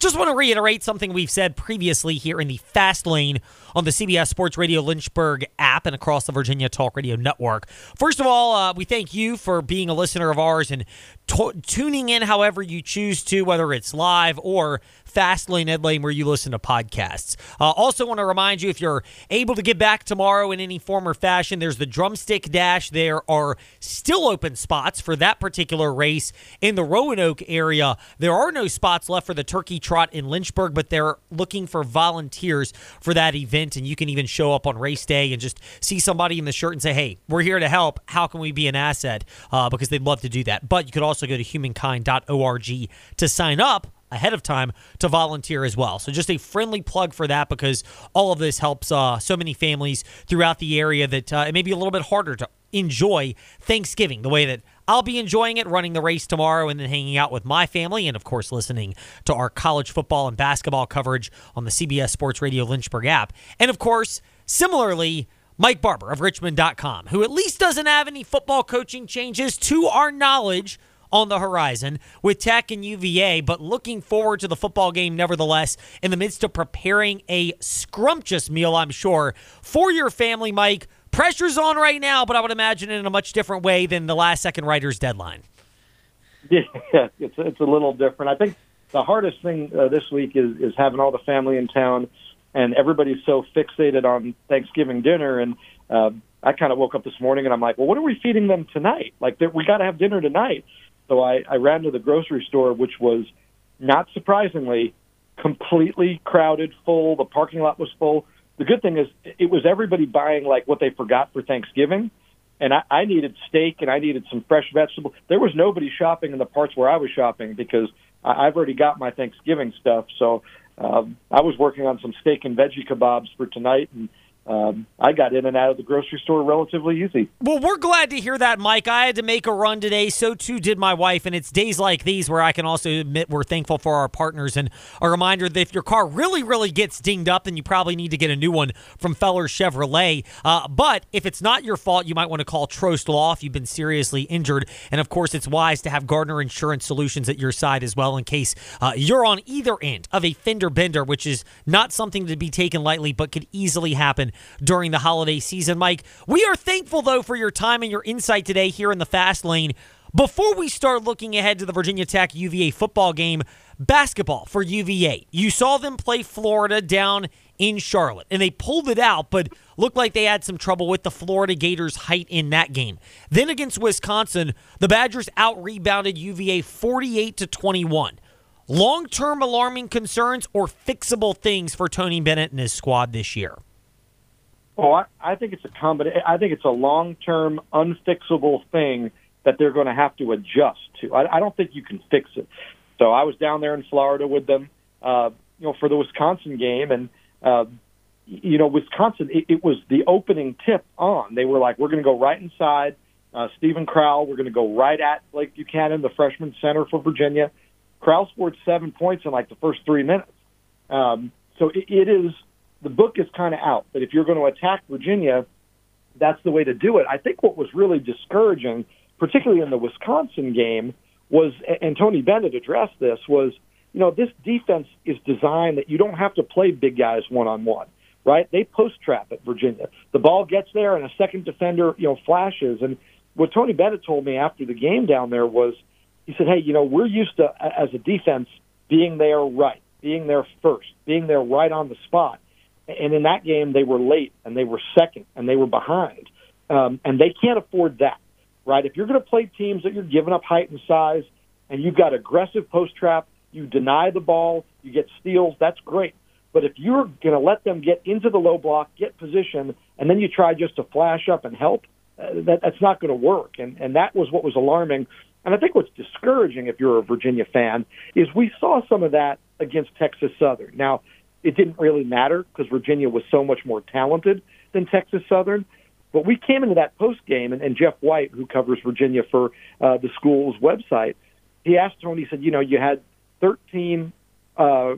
Just want to reiterate something we've said previously here in the fast lane on the CBS Sports Radio Lynchburg app and across the Virginia Talk Radio Network. First of all, uh, we thank you for being a listener of ours and t- tuning in however you choose to, whether it's live or Fast Lane Ed Lane where you listen to podcasts. Uh, also, want to remind you if you're able to get back tomorrow in any form or fashion, there's the drumstick dash. There are still open spots for that particular race in the Roanoke area. There are no spots left for the turkey trot in Lynchburg, but they're looking for volunteers for that event. And you can even show up on race day and just see somebody in the shirt and say, hey, we're here to help. How can we be an asset? Uh, because they'd love to do that. But you could also go to humankind.org to sign up ahead of time to volunteer as well. So just a friendly plug for that because all of this helps uh, so many families throughout the area that uh, it may be a little bit harder to enjoy Thanksgiving the way that I'll be enjoying it running the race tomorrow and then hanging out with my family and of course listening to our college football and basketball coverage on the CBS Sports Radio Lynchburg app. And of course, similarly, Mike Barber of Richmond.com, who at least doesn't have any football coaching changes to our knowledge on the horizon with Tech and UVA, but looking forward to the football game nevertheless in the midst of preparing a scrumptious meal, I'm sure, for your family, Mike. Pressure's on right now, but I would imagine in a much different way than the last second writer's deadline. Yeah, it's it's a little different. I think the hardest thing uh, this week is is having all the family in town, and everybody's so fixated on Thanksgiving dinner. And uh, I kind of woke up this morning and I'm like, well, what are we feeding them tonight? Like, we got to have dinner tonight. So I, I ran to the grocery store, which was not surprisingly completely crowded, full. The parking lot was full. The good thing is it was everybody buying like what they forgot for Thanksgiving. And I, I needed steak and I needed some fresh vegetables. There was nobody shopping in the parts where I was shopping because I, I've already got my Thanksgiving stuff. So um, I was working on some steak and veggie kebabs for tonight, and um, I got in and out of the grocery store relatively easy. Well, we're glad to hear that, Mike. I had to make a run today. So too did my wife. And it's days like these where I can also admit we're thankful for our partners. And a reminder that if your car really, really gets dinged up, then you probably need to get a new one from Feller Chevrolet. Uh, but if it's not your fault, you might want to call Trost Law if you've been seriously injured. And of course, it's wise to have Gardner Insurance Solutions at your side as well in case uh, you're on either end of a fender bender, which is not something to be taken lightly, but could easily happen during the holiday season. Mike, we are thankful, though, for your time and your insight today here in the fast lane. Before we start looking ahead to the Virginia Tech UVA football game, basketball for UVA. You saw them play Florida down in Charlotte, and they pulled it out, but looked like they had some trouble with the Florida Gators' height in that game. Then against Wisconsin, the Badgers out rebounded UVA 48 to 21. Long term alarming concerns or fixable things for Tony Bennett and his squad this year? Oh, I, I think it's a combination. I think it's a long-term, unfixable thing that they're going to have to adjust to. I, I don't think you can fix it. So I was down there in Florida with them, uh, you know, for the Wisconsin game, and uh, you know, Wisconsin. It, it was the opening tip on. They were like, "We're going to go right inside." Uh, Steven Crowl, we're going to go right at Blake Buchanan, the freshman center for Virginia. Crowl scored seven points in like the first three minutes. Um, so it, it is the book is kind of out that if you're going to attack Virginia, that's the way to do it. I think what was really discouraging, particularly in the Wisconsin game, was, and Tony Bennett addressed this, was, you know, this defense is designed that you don't have to play big guys one on one, right? They post trap at Virginia. The ball gets there and a second defender, you know, flashes. And what Tony Bennett told me after the game down there was, he said, hey, you know, we're used to, as a defense, being there right, being there first, being there right on the spot. And in that game, they were late and they were second and they were behind. Um, and they can't afford that, right? If you're going to play teams that you're giving up height and size and you've got aggressive post trap, you deny the ball, you get steals, that's great. But if you're going to let them get into the low block, get position, and then you try just to flash up and help, uh, that, that's not going to work. And, and that was what was alarming. And I think what's discouraging if you're a Virginia fan is we saw some of that against Texas Southern. Now, it didn't really matter because Virginia was so much more talented than Texas Southern. But we came into that post game, and, and Jeff White, who covers Virginia for uh, the school's website, he asked Tony, he said, you know, you had 13 uh,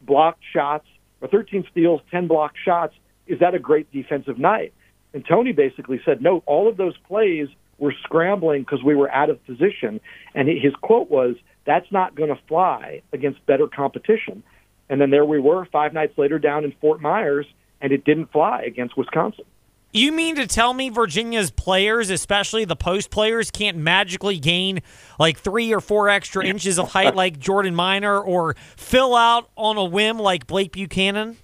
blocked shots or 13 steals, 10 blocked shots. Is that a great defensive night? And Tony basically said, no, all of those plays were scrambling because we were out of position. And his quote was, That's not going to fly against better competition. And then there we were five nights later down in Fort Myers, and it didn't fly against Wisconsin. You mean to tell me Virginia's players, especially the post players, can't magically gain like three or four extra inches of height like Jordan Minor or fill out on a whim like Blake Buchanan?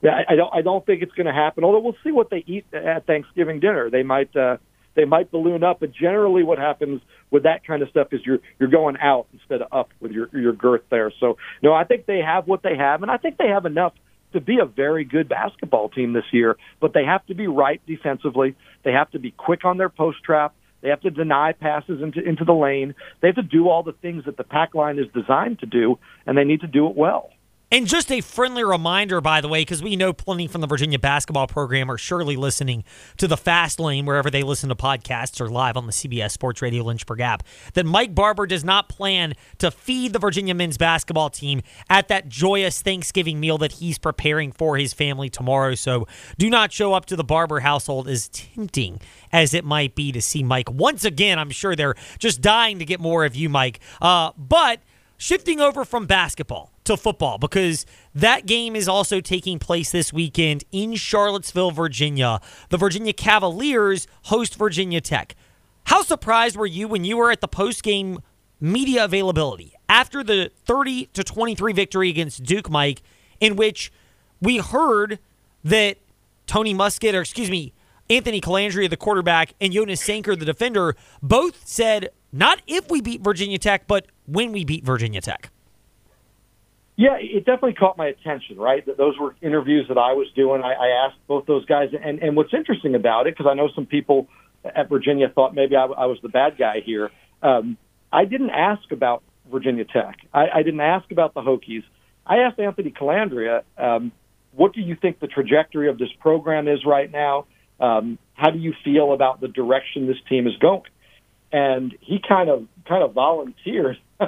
Yeah, I, I don't. I don't think it's going to happen. Although we'll see what they eat at Thanksgiving dinner. They might. Uh, they might balloon up, but generally, what happens with that kind of stuff is you're you're going out instead of up with your your girth there. So no, I think they have what they have, and I think they have enough to be a very good basketball team this year, but they have to be right defensively. They have to be quick on their post trap. They have to deny passes into into the lane. They have to do all the things that the pack line is designed to do, and they need to do it well. And just a friendly reminder, by the way, because we know plenty from the Virginia basketball program are surely listening to the Fast Lane wherever they listen to podcasts or live on the CBS Sports Radio Lynchburg app, that Mike Barber does not plan to feed the Virginia men's basketball team at that joyous Thanksgiving meal that he's preparing for his family tomorrow. So do not show up to the Barber household as tempting as it might be to see Mike. Once again, I'm sure they're just dying to get more of you, Mike. Uh, but shifting over from basketball to football because that game is also taking place this weekend in Charlottesville, Virginia. The Virginia Cavaliers host Virginia Tech. How surprised were you when you were at the post-game media availability after the 30 to 23 victory against Duke Mike in which we heard that Tony Muskett or excuse me, Anthony Colandrea the quarterback and Jonas Sanker the defender both said not if we beat Virginia Tech but when we beat Virginia Tech. Yeah, it definitely caught my attention, right? That those were interviews that I was doing. I, I asked both those guys, and and what's interesting about it, because I know some people at Virginia thought maybe I, I was the bad guy here. Um, I didn't ask about Virginia Tech. I, I didn't ask about the Hokies. I asked Anthony Colandrea, um, what do you think the trajectory of this program is right now? Um, how do you feel about the direction this team is going? And he kind of kind of volunteered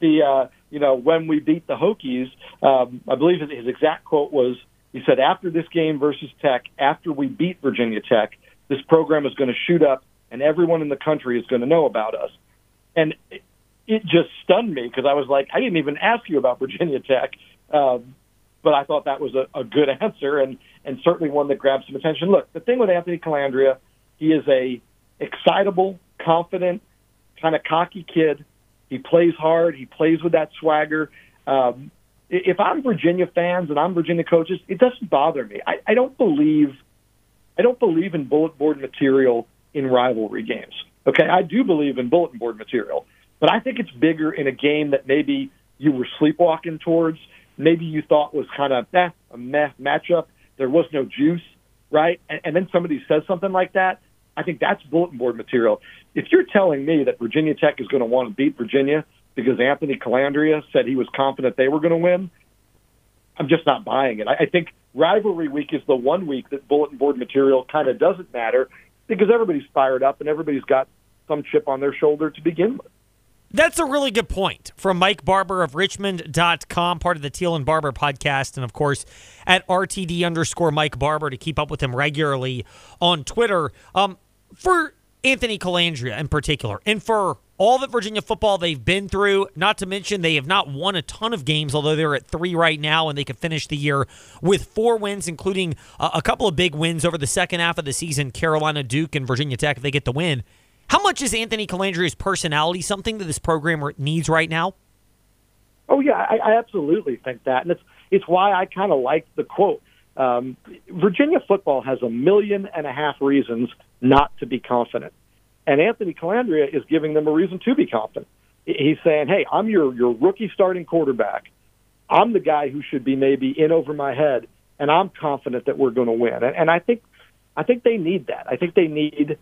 the uh, you know, when we beat the Hokies, um, I believe his exact quote was, he said, after this game versus Tech, after we beat Virginia Tech, this program is going to shoot up and everyone in the country is going to know about us. And it, just stunned me because I was like, I didn't even ask you about Virginia Tech. Um, but I thought that was a, a good answer and, and certainly one that grabbed some attention. Look, the thing with Anthony Colandrea, he is a excitable, confident, kind of cocky kid he plays hard. He plays with that swagger. Um, if I'm Virginia fans and I'm Virginia coaches, it doesn't bother me. I, I don't believe, I don't believe in bullet board material in rivalry games. Okay, I do believe in bulletin board material, but I think it's bigger in a game that maybe you were sleepwalking towards. Maybe you thought was kind of eh, a meh matchup. There was no juice, right? And, and then somebody says something like that. I think that's bulletin board material. If you're telling me that Virginia Tech is going to want to beat Virginia because Anthony Colandrea said he was confident they were going to win, I'm just not buying it. I, I think rivalry week is the one week that bulletin board material kind of doesn't matter because everybody's fired up and everybody's got some chip on their shoulder to begin with. That's a really good point from Mike Barber of Richmond.com, part of the Teel and Barber podcast. And of course, at RTD underscore Mike Barber to keep up with him regularly on Twitter. Um, for Anthony Colandrea in particular, and for all that Virginia football they've been through, not to mention they have not won a ton of games, although they're at three right now, and they could finish the year with four wins, including a couple of big wins over the second half of the season Carolina, Duke, and Virginia Tech if they get the win. How much is Anthony Colandrea's personality something that this program needs right now? Oh, yeah, I, I absolutely think that. And it's, it's why I kind of like the quote. Um, Virginia football has a million and a half reasons not to be confident. And Anthony Colandrea is giving them a reason to be confident. He's saying, "Hey, I'm your your rookie starting quarterback. I'm the guy who should be maybe in over my head, and I'm confident that we're going to win." And, and I think, I think they need that. I think they need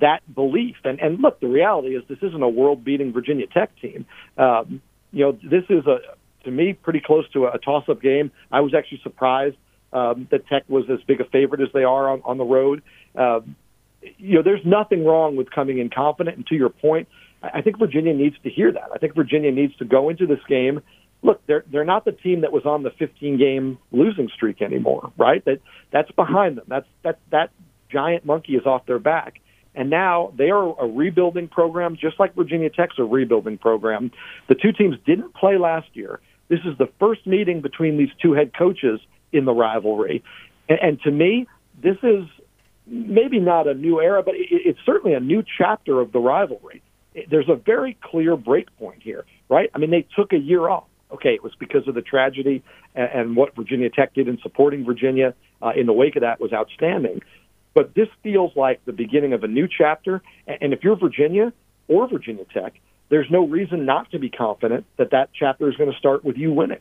that belief. And and look, the reality is this isn't a world-beating Virginia Tech team. Um, you know, this is a to me pretty close to a, a toss-up game. I was actually surprised um, that Tech was as big a favorite as they are on, on the road. Um, you know, there's nothing wrong with coming in confident. And to your point, I think Virginia needs to hear that. I think Virginia needs to go into this game. Look, they're they're not the team that was on the 15 game losing streak anymore, right? That that's behind them. That's that that giant monkey is off their back. and now they are a rebuilding program, just like Virginia Tech's a rebuilding program. The two teams didn't play last year. This is the first meeting between these two head coaches in the rivalry. And, and to me, this is maybe not a new era, but it, it's certainly a new chapter of the rivalry. There's a very clear break point here, right? I mean, they took a year off. Okay, it was because of the tragedy and, and what Virginia Tech did in supporting Virginia uh, in the wake of that was outstanding. But this feels like the beginning of a new chapter. And if you're Virginia or Virginia Tech, there's no reason not to be confident that that chapter is going to start with you winning.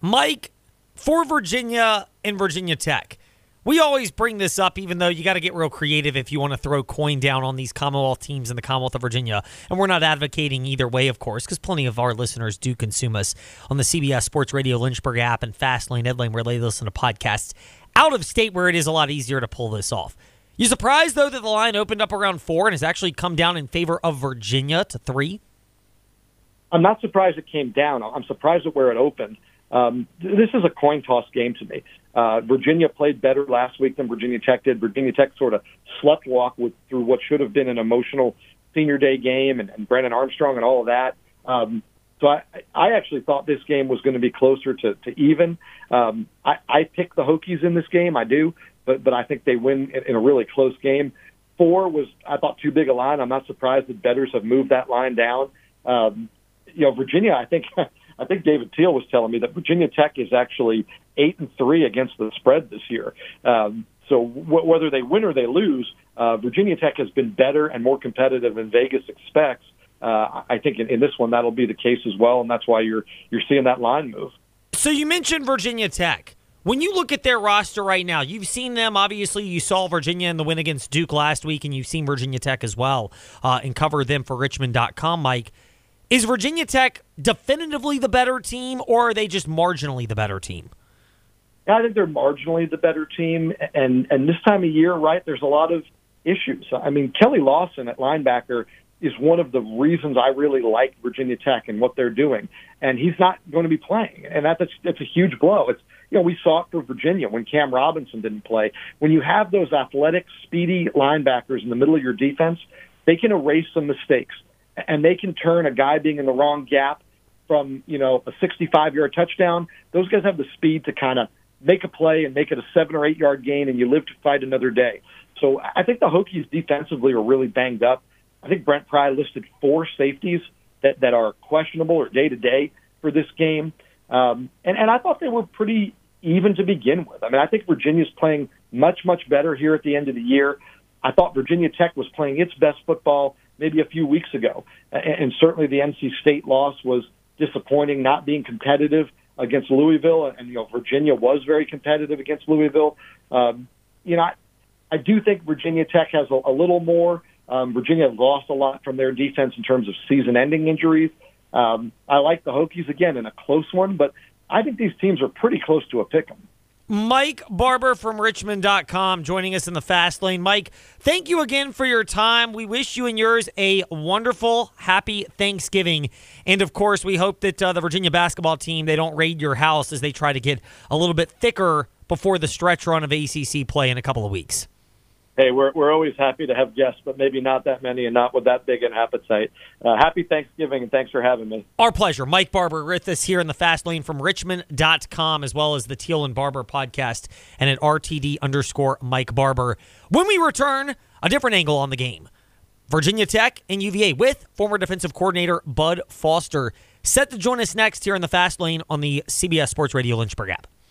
Mike, for Virginia and Virginia Tech, we always bring this up, even though you got to get real creative if you want to throw coin down on these Commonwealth teams in the Commonwealth of Virginia. And we're not advocating either way, of course, because plenty of our listeners do consume us on the CBS Sports Radio Lynchburg app and Fastlane, Edlane, where they listen to podcasts out of state where it is a lot easier to pull this off. You surprised, though, that the line opened up around four and has actually come down in favor of Virginia to three? I'm not surprised it came down. I'm surprised at where it opened. Um, this is a coin toss game to me. Uh, Virginia played better last week than Virginia Tech did. Virginia Tech sort of slept walk with, through what should have been an emotional senior day game and, and Brennan Armstrong and all of that. Um, so I, I actually thought this game was going to be closer to, to even. Um, I, I pick the Hokies in this game. I do, but but I think they win in, in a really close game. Four was I thought too big a line. I'm not surprised that bettors have moved that line down. Um, you know, Virginia. I think I think David Teel was telling me that Virginia Tech is actually eight and three against the spread this year. Um, so w- whether they win or they lose, uh, Virginia Tech has been better and more competitive than Vegas expects. Uh, I think in, in this one that'll be the case as well, and that's why you're you're seeing that line move. So you mentioned Virginia Tech. When you look at their roster right now, you've seen them. Obviously, you saw Virginia in the win against Duke last week, and you've seen Virginia Tech as well uh, and cover them for Richmond.com, Mike. Is Virginia Tech definitively the better team, or are they just marginally the better team? I think they're marginally the better team, and and this time of year, right? There's a lot of issues. I mean, Keli Lawson at linebacker is one of the reasons I really like Virginia Tech and what they're doing, and he's not going to be playing, and that's that's a huge blow. It's you know we saw it for Virginia when Kam Robinson didn't play. When you have those athletic, speedy linebackers in the middle of your defense, they can erase some mistakes and they can turn a guy being in the wrong gap from you know a 65 yard touchdown. Those guys have the speed to kind of make a play and make it a seven or eight yard gain, and you live to fight another day. So I think the Hokies defensively are really banged up. I think Brent Pry listed four safeties that that are questionable or day to day for this game, um, and and I thought they were pretty even to begin with. I mean, I think Virginia's playing much much better here at the end of the year. I thought Virginia Tech was playing its best football maybe a few weeks ago. And certainly the NC State loss was disappointing, not being competitive against Louisville. And, you know, Virginia was very competitive against Louisville. Um, you know, I, I do think Virginia Tech has a, a little more. Um, Virginia lost a lot from their defense in terms of season ending injuries. Um, I like the Hokies again in a close one, but I think these teams are pretty close to a pick 'em. Mike Barber from Richmond.com joining us in the fast lane. Mike, thank you again for your time. We wish you and yours a wonderful, happy Thanksgiving. And of course, we hope that uh, the Virginia basketball team, they don't raid your house as they try to get a little bit thicker before the stretch run of ACC play in a couple of weeks hey, we're we're always happy to have guests, but maybe not that many and not with that big an appetite. Uh, happy Thanksgiving and thanks for having me. Our pleasure. Mike Barber with us here in the Fast Lane from Richmond.com, as well as the Teel and Barber podcast and at RTD underscore Mike Barber. When we return, a different angle on the game. Virginia Tech and UVA with former defensive coordinator Bud Foster. Set to join us next here in the Fast Lane on the CBS Sports Radio Lynchburg app.